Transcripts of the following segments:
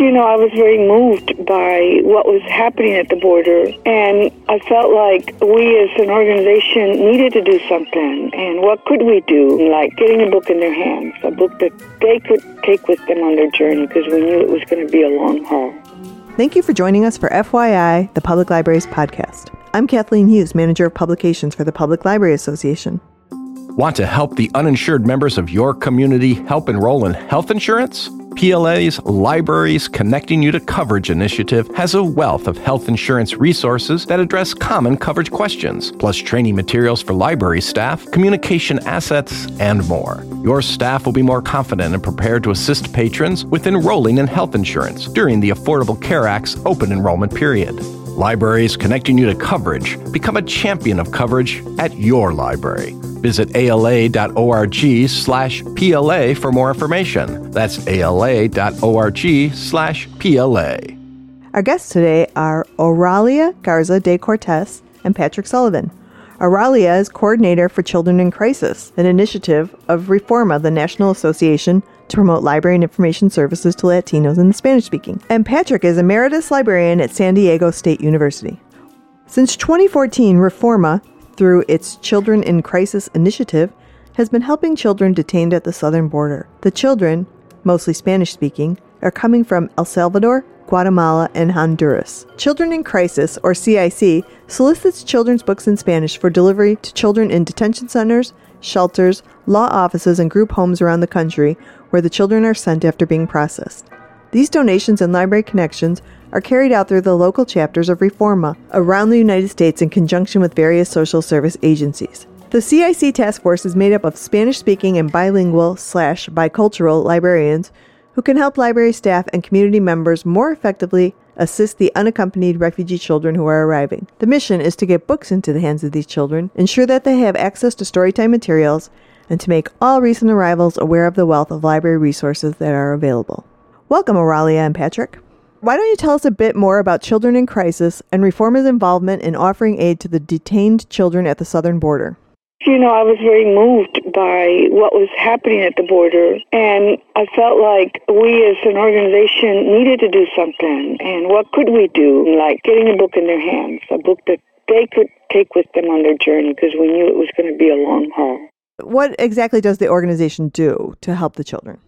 You know, I was very moved by what was happening at the border, and I felt like we as an organization needed to do something. And what could we do? Like getting a book in their hands, a book that they could take with them on their journey, because we knew it was going to be a long haul. Thank you for joining us for FYI, the Public Libraries Podcast. I'm Kathleen Hughes, Manager of Publications for the Public Library Association. Want to help the uninsured members of your community help enroll in health insurance? PLA's Libraries Connecting You to Coverage initiative has a wealth of health insurance resources that address common coverage questions, plus training materials for library staff, communication assets, and more. Your staff will be more confident and prepared to assist patrons with enrolling in health insurance during the Affordable Care Act's open enrollment period. Libraries connecting you to coverage. Become a champion of coverage at your library. Visit ala.org slash PLA for more information. That's ala.org slash PLA. Our guests today are Oralia Garza de Cortes and Patrick Sullivan. Oralia is coordinator for Children in Crisis, an initiative of Reforma, the National Association to promote library and information services to Latinos and the Spanish speaking. And Patrick is emeritus librarian at San Diego State University. Since 2014, Reforma through its Children in Crisis initiative, has been helping children detained at the southern border. The children, mostly Spanish speaking, are coming from El Salvador, Guatemala, and Honduras. Children in Crisis, or CIC, solicits children's books in Spanish for delivery to children in detention centers, shelters, law offices, and group homes around the country where the children are sent after being processed. These donations and library connections are carried out through the local chapters of Reforma around the United States in conjunction with various social service agencies. The CIC task force is made up of Spanish speaking and bilingual slash bicultural librarians who can help library staff and community members more effectively assist the unaccompanied refugee children who are arriving. The mission is to get books into the hands of these children, ensure that they have access to storytime materials, and to make all recent arrivals aware of the wealth of library resources that are available. Welcome, Oralia and Patrick. Why don't you tell us a bit more about Children in Crisis and Reforma's involvement in offering aid to the detained children at the southern border? You know, I was very moved by what was happening at the border, and I felt like we as an organization needed to do something. And what could we do? Like getting a book in their hands, a book that they could take with them on their journey because we knew it was going to be a long haul. What exactly does the organization do to help the children?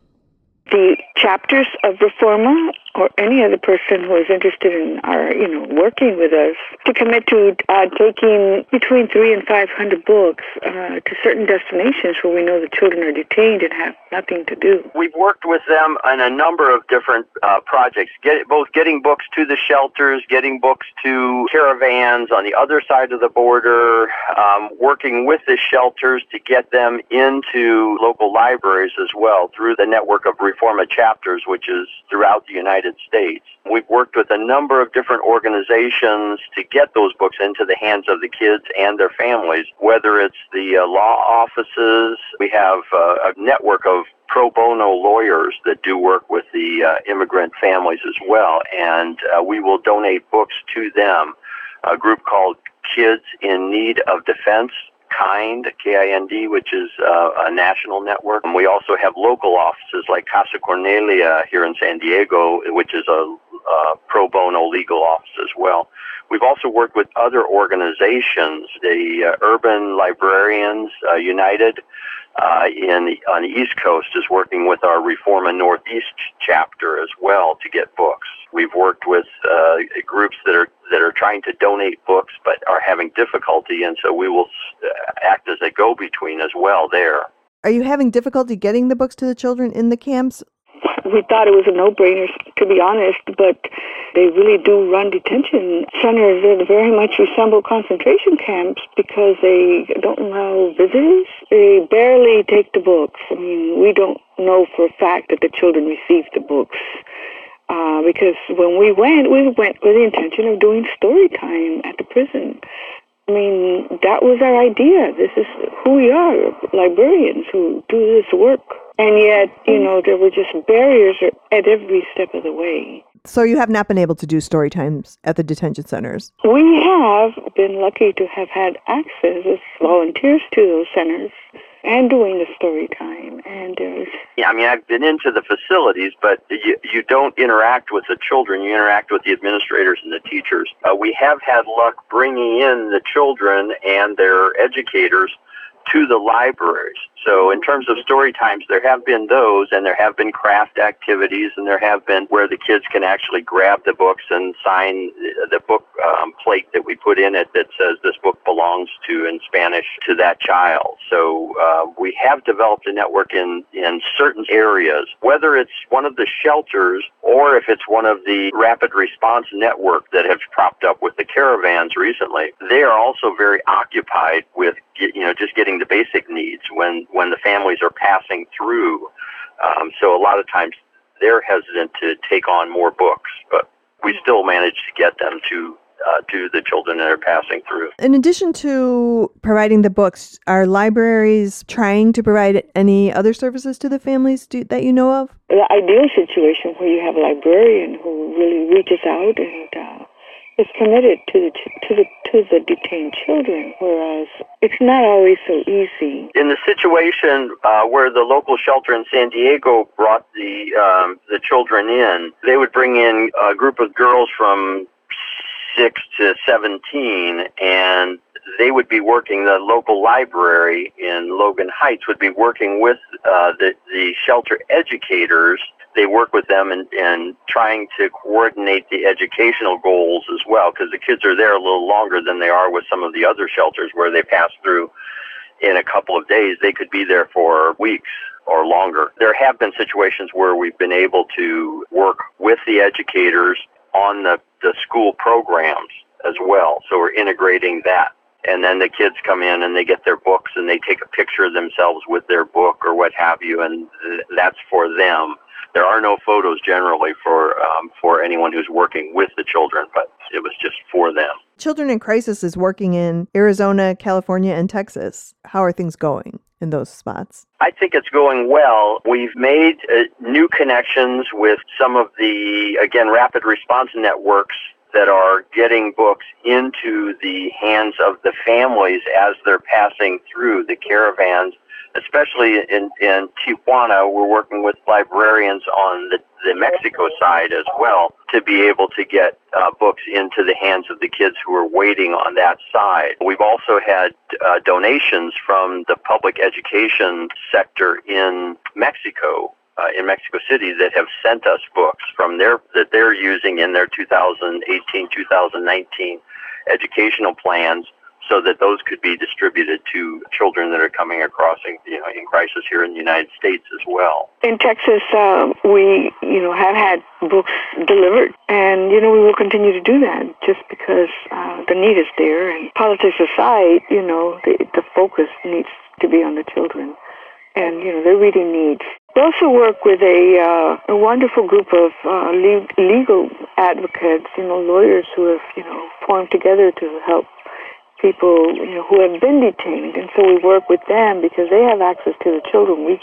The chapters of Reforma or any other person who is interested in our, you know, working with us to commit to uh, taking between three and five hundred books uh, to certain destinations where we know the children are detained and have nothing to do. We've worked with them on a number of different uh, projects, get, both getting books to the shelters, getting books to caravans on the other side of the border, um, working with the shelters to get them into local libraries as well through the network of Reforma chapters, which is throughout the United United States. We've worked with a number of different organizations to get those books into the hands of the kids and their families, whether it's the uh, law offices, we have uh, a network of pro bono lawyers that do work with the uh, immigrant families as well, and uh, we will donate books to them. A group called Kids in Need of Defense KIND, K-I-N-D, which is uh, a national network. And we also have local offices like Casa Cornelia here in San Diego, which is a uh, pro bono legal office as well. We've also worked with other organizations, the uh, Urban Librarians uh, United uh, in on the East Coast is working with our Reforma Northeast chapter as well to get books. We've worked with uh, groups that are that are trying to donate books but are having difficulty, and so we will uh, act as a go-between as well there. Are you having difficulty getting the books to the children in the camps? We thought it was a no-brainer, to be honest, but they really do run detention centers that very much resemble concentration camps because they don't allow visitors. They barely take the books. I mean, we don't know for a fact that the children receive the books. Uh, because when we went, we went with the intention of doing story time at the prison. I mean, that was our idea. This is who we are, librarians who do this work. And yet, you know, there were just barriers at every step of the way. So you have not been able to do story times at the detention centers? We have been lucky to have had access as volunteers to those centers and doing the story time. And there's yeah, I mean, I've been into the facilities, but you, you don't interact with the children. You interact with the administrators and the teachers. Uh, we have had luck bringing in the children and their educators to the libraries. So in terms of story times, there have been those, and there have been craft activities, and there have been where the kids can actually grab the books and sign the book um, plate that we put in it that says this book belongs to in Spanish to that child. So uh, we have developed a network in in certain areas, whether it's one of the shelters or if it's one of the rapid response network that have propped up with the caravans recently. They are also very occupied with you know just getting the basic needs when when the families are passing through. Um, so a lot of times they're hesitant to take on more books, but we still manage to get them to uh, to the children that are passing through. In addition to providing the books, are libraries trying to provide any other services to the families do, that you know of? The ideal situation where you have a librarian who really reaches out and uh, is committed to the to the to the detained children, whereas it's not always so easy. In the situation uh, where the local shelter in San Diego brought the um, the children in, they would bring in a group of girls from six to seventeen, and they would be working. The local library in Logan Heights would be working with uh, the the shelter educators they work with them and in trying to coordinate the educational goals as well because the kids are there a little longer than they are with some of the other shelters where they pass through in a couple of days. They could be there for weeks or longer. There have been situations where we've been able to work with the educators on the, the school programs as well. So we're integrating that. And then the kids come in and they get their books and they take a picture of themselves with their book or what have you and uh, that's for them there are no photos generally for um, for anyone who's working with the children, but it was just for them. Children in Crisis is working in Arizona, California, and Texas. How are things going in those spots? I think it's going well. We've made uh, new connections with some of the, again, rapid response networks that are getting books into the hands of the families as they're passing through the caravans especially in, in Tijuana, we're working with librarians on the, the Mexico side as well to be able to get uh, books into the hands of the kids who are waiting on that side. We've also had uh, donations from the public education sector in Mexico. Uh, in Mexico City, that have sent us books from their that they're using in their 2018-2019 educational plans so that those could be distributed to children that are coming across in, you know, in crisis here in the United States as well. In Texas, uh, we you know have had books delivered, and you know we will continue to do that just because uh, the need is there. And politics aside, you know the, the focus needs to be on the children, and you know their reading needs. We also work with a, uh, a wonderful group of uh, le- legal advocates, you know, lawyers who have, you know, formed together to help people you know, who have been detained, and so we work with them because they have access to the children. We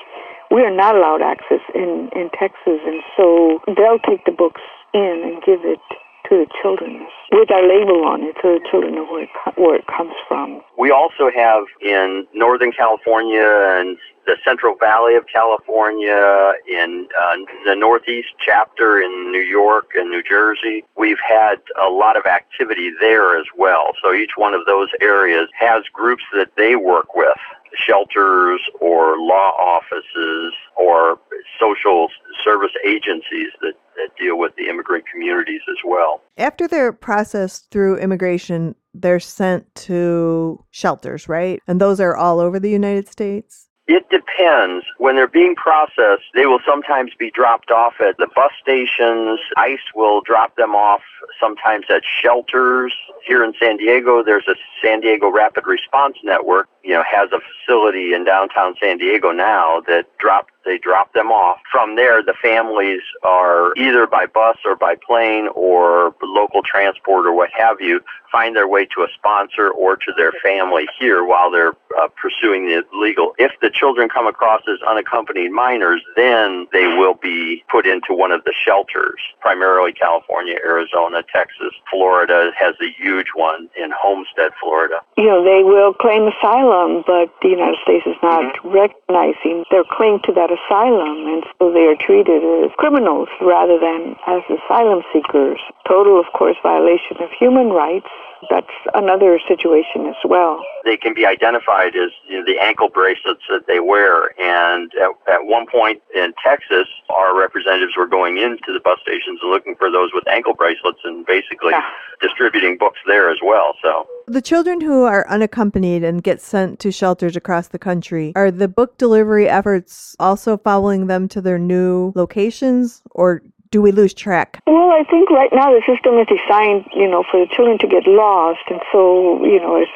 we are not allowed access in in Texas, and so they'll take the books in and give it to the children with our label on it, so the children know where it, where it comes from. We also have in Northern California and the Central Valley of California, in uh, the Northeast chapter in New York and New Jersey. We've had a lot of activity there as well. So each one of those areas has groups that they work with shelters or law offices or social service agencies that, that deal with the immigrant communities as well. After they're processed through immigration, they're sent to shelters, right? And those are all over the United States? It depends. When they're being processed, they will sometimes be dropped off at the bus stations. ICE will drop them off sometimes at shelters. Here in San Diego, there's a San Diego Rapid Response Network, you know, has a facility in downtown San Diego now that drop they drop them off. From there, the families are either by bus or by plane or local transport or what have you, find their way to a sponsor or to their family here while they're uh, pursuing the legal. If the children come across as unaccompanied minors, then they will be put into one of the shelters, primarily California, Arizona, Texas, Florida has a huge one in Homestead, Florida. You know, they will claim asylum asylum, but the United States is not mm-hmm. recognizing their claim to that asylum, and so they are treated as criminals rather than as asylum seekers. Total, of course, violation of human rights that's another situation as well. They can be identified as you know, the ankle bracelets that they wear. And at, at one point in Texas, our representatives were going into the bus stations and looking for those with ankle bracelets and basically yeah. distributing books there as well. So the children who are unaccompanied and get sent to shelters across the country, are the book delivery efforts also following them to their new locations or do we lose track? Well, I think right now the system is designed, you know, for the children to get lost, and so you know, if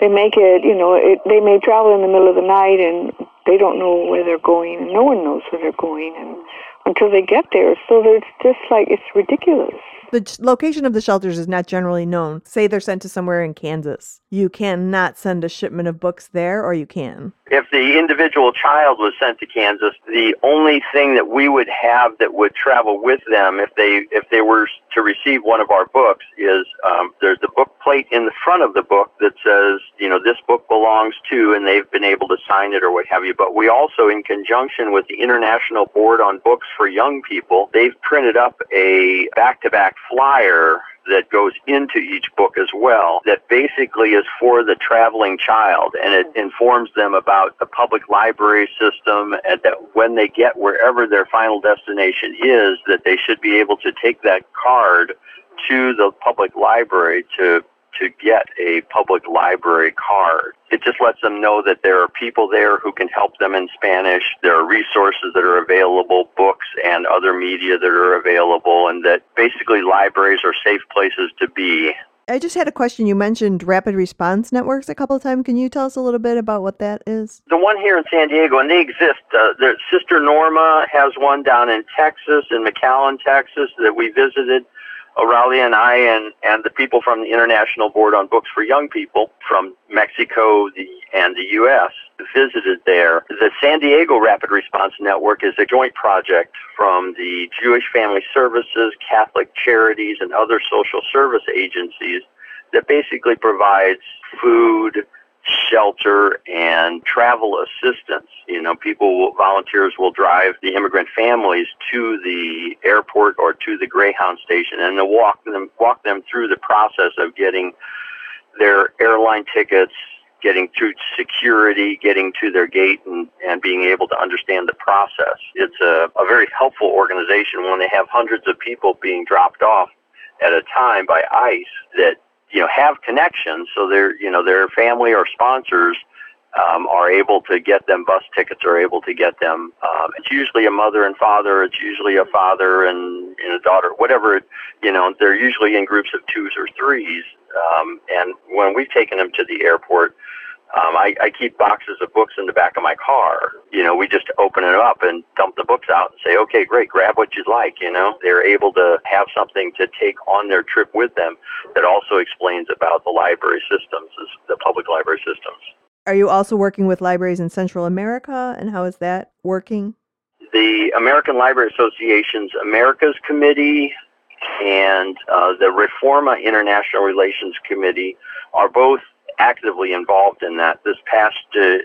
they make it, you know, it, they may travel in the middle of the night and they don't know where they're going, and no one knows where they're going, and until they get there, so it's just like it's ridiculous. The location of the shelters is not generally known. Say they're sent to somewhere in Kansas. You cannot send a shipment of books there, or you can. If the individual child was sent to Kansas, the only thing that we would have that would travel with them if they if they were to receive one of our books is um, there's the book plate in the front of the book that says, you know, this book belongs to, and they've been able to sign it or what have you. But we also, in conjunction with the International Board on Books for Young People, they've printed up a back-to-back flyer that goes into each book as well that basically is for the traveling child and it informs them about the public library system and that when they get wherever their final destination is that they should be able to take that card to the public library to to get a public library card. It just lets them know that there are people there who can help them in Spanish. There are resources that are available, books and other media that are available, and that basically libraries are safe places to be. I just had a question. You mentioned rapid response networks a couple of times. Can you tell us a little bit about what that is? The one here in San Diego, and they exist. Uh, Sister Norma has one down in Texas, in McAllen, Texas, that we visited. Oralia and I and, and the people from the International Board on Books for Young People from Mexico the, and the U.S. visited there. The San Diego Rapid Response Network is a joint project from the Jewish Family Services, Catholic Charities, and other social service agencies that basically provides food, shelter and travel assistance. You know, people, volunteers will drive the immigrant families to the airport or to the Greyhound station, and they'll walk them walk them through the process of getting their airline tickets, getting through security, getting to their gate, and, and being able to understand the process. It's a, a very helpful organization when they have hundreds of people being dropped off at a time by ICE that you know have connections, so their you know their family or sponsors um, are able to get them bus tickets or able to get them. Um, it's usually a mother and father. It's usually a father and, and a daughter, whatever. You know, they're usually in groups of twos or threes. Um, and when we've taken them to the airport, um, I, I keep boxes of books in the back of my car. You know, we just open it up and dump the books out and say, okay, great, grab what you'd like. You know, they're able to have something to take on their trip with them that also explains about the library systems, the public library systems. Are you also working with libraries in Central America, and how is that working? The American Library Association's America's Committee and uh, the Reforma International Relations Committee are both actively involved in that. This past uh,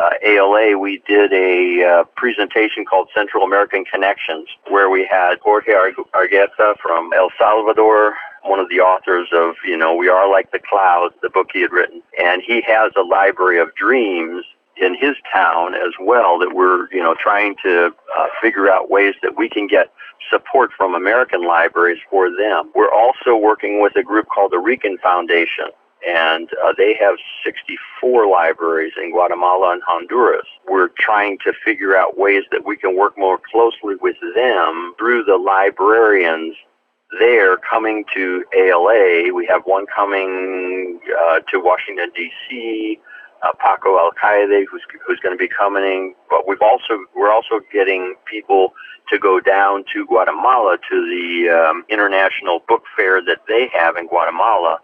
uh, ALA, we did a uh, presentation called Central American Connections, where we had Jorge Argueta from El Salvador, one of the authors of, you know, We Are Like the Clouds, the book he had written. And he has a library of dreams in his town as well that we're, you know, trying to uh, figure out ways that we can get support from American libraries for them. We're also working with a group called the Riecken Foundation and uh, they have 64 libraries in Guatemala and Honduras. We're trying to figure out ways that we can work more closely with them through the librarians there coming to ALA. We have one coming uh, to Washington, D.C., uh, Paco Alcaide, who's, who's going to be coming. But we've also, we're also getting people to go down to Guatemala to the um, international book fair that they have in Guatemala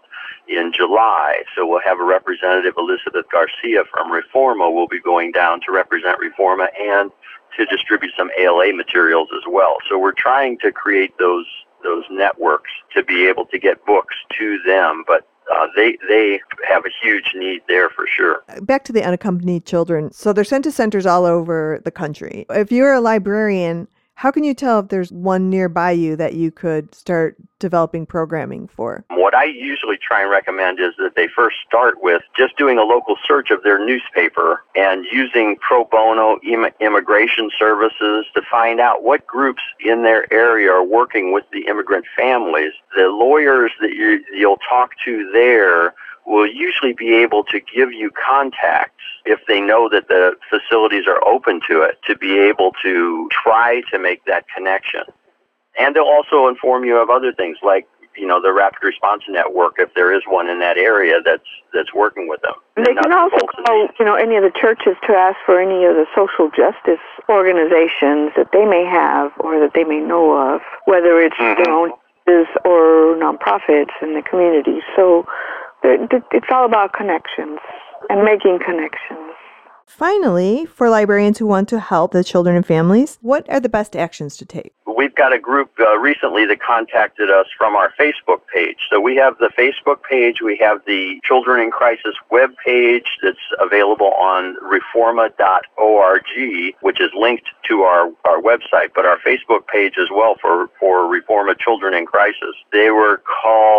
in July. So we'll have a representative, Elizabeth Garcia from Reforma, will be going down to represent Reforma and to distribute some ALA materials as well. So we're trying to create those those networks to be able to get books to them. But uh, they they have a huge need there for sure. Back to the unaccompanied children. So they're sent to centers all over the country. If you're a librarian, how can you tell if there's one nearby you that you could start developing programming for? What I usually try and recommend is that they first start with just doing a local search of their newspaper and using pro bono Im- immigration services to find out what groups in their area are working with the immigrant families. The lawyers that you, you'll talk to there will usually be able to give you contacts if they know that the facilities are open to it to be able to try to make that connection. And they'll also inform you of other things like you know the rapid response network if there is one in that area that's that's working with them. They can also call you know any of the churches to ask for any of the social justice organizations that they may have or that they may know of, whether it's mm-hmm. their own or nonprofits in the community. So it's all about connections and making connections. Finally, for librarians who want to help the children and families, what are the best actions to take? we've got a group uh, recently that contacted us from our Facebook page. So we have the Facebook page, we have the Children in Crisis web page that's available on reforma.org, which is linked to our, our website, but our Facebook page as well for, for Reforma Children in Crisis. They were called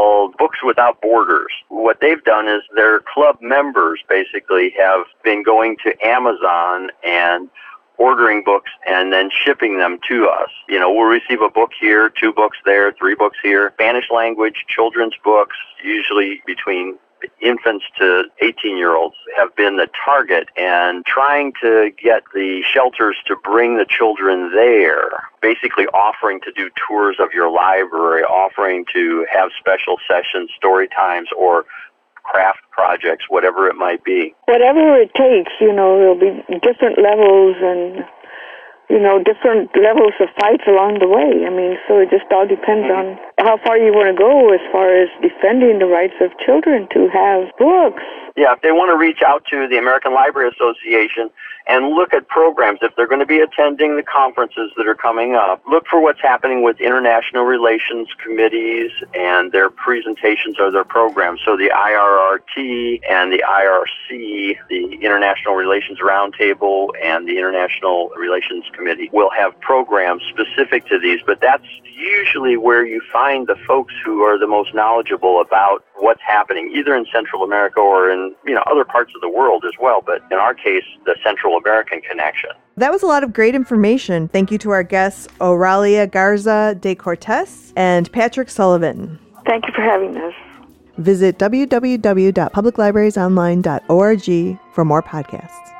Books Without Borders. What they've done is their club members basically have been going to Amazon and ordering books and then shipping them to us. You know, we'll receive a book here, two books there, three books here. Spanish language, children's books, usually between infants to 18 year olds have been the target and trying to get the shelters to bring the children there basically offering to do tours of your library offering to have special sessions story times or craft projects, whatever it might be. Whatever it takes, you know, there'll be different levels and you know, different levels of fights along the way. I mean, so it just all depends on how far you want to go as far as defending the rights of children to have books. Yeah, if they want to reach out to the American Library Association and look at programs. If they're going to be attending the conferences that are coming up, look for what's happening with international relations committees and their presentations or their programs. So the IRRT and the IRC, the International Relations Roundtable and the International Relations Committee will have programs specific to these, but that's usually where you find the folks who are the most knowledgeable about what's happening either in Central America or in, you know, other parts of the world as well, but in our case, the Central Central American connection. That was a lot of great information. Thank you to our guests, Oralia Garza de Cortes and Patrick Sullivan. Thank you for having us. Visit www.publiclibrariesonline.org for more podcasts.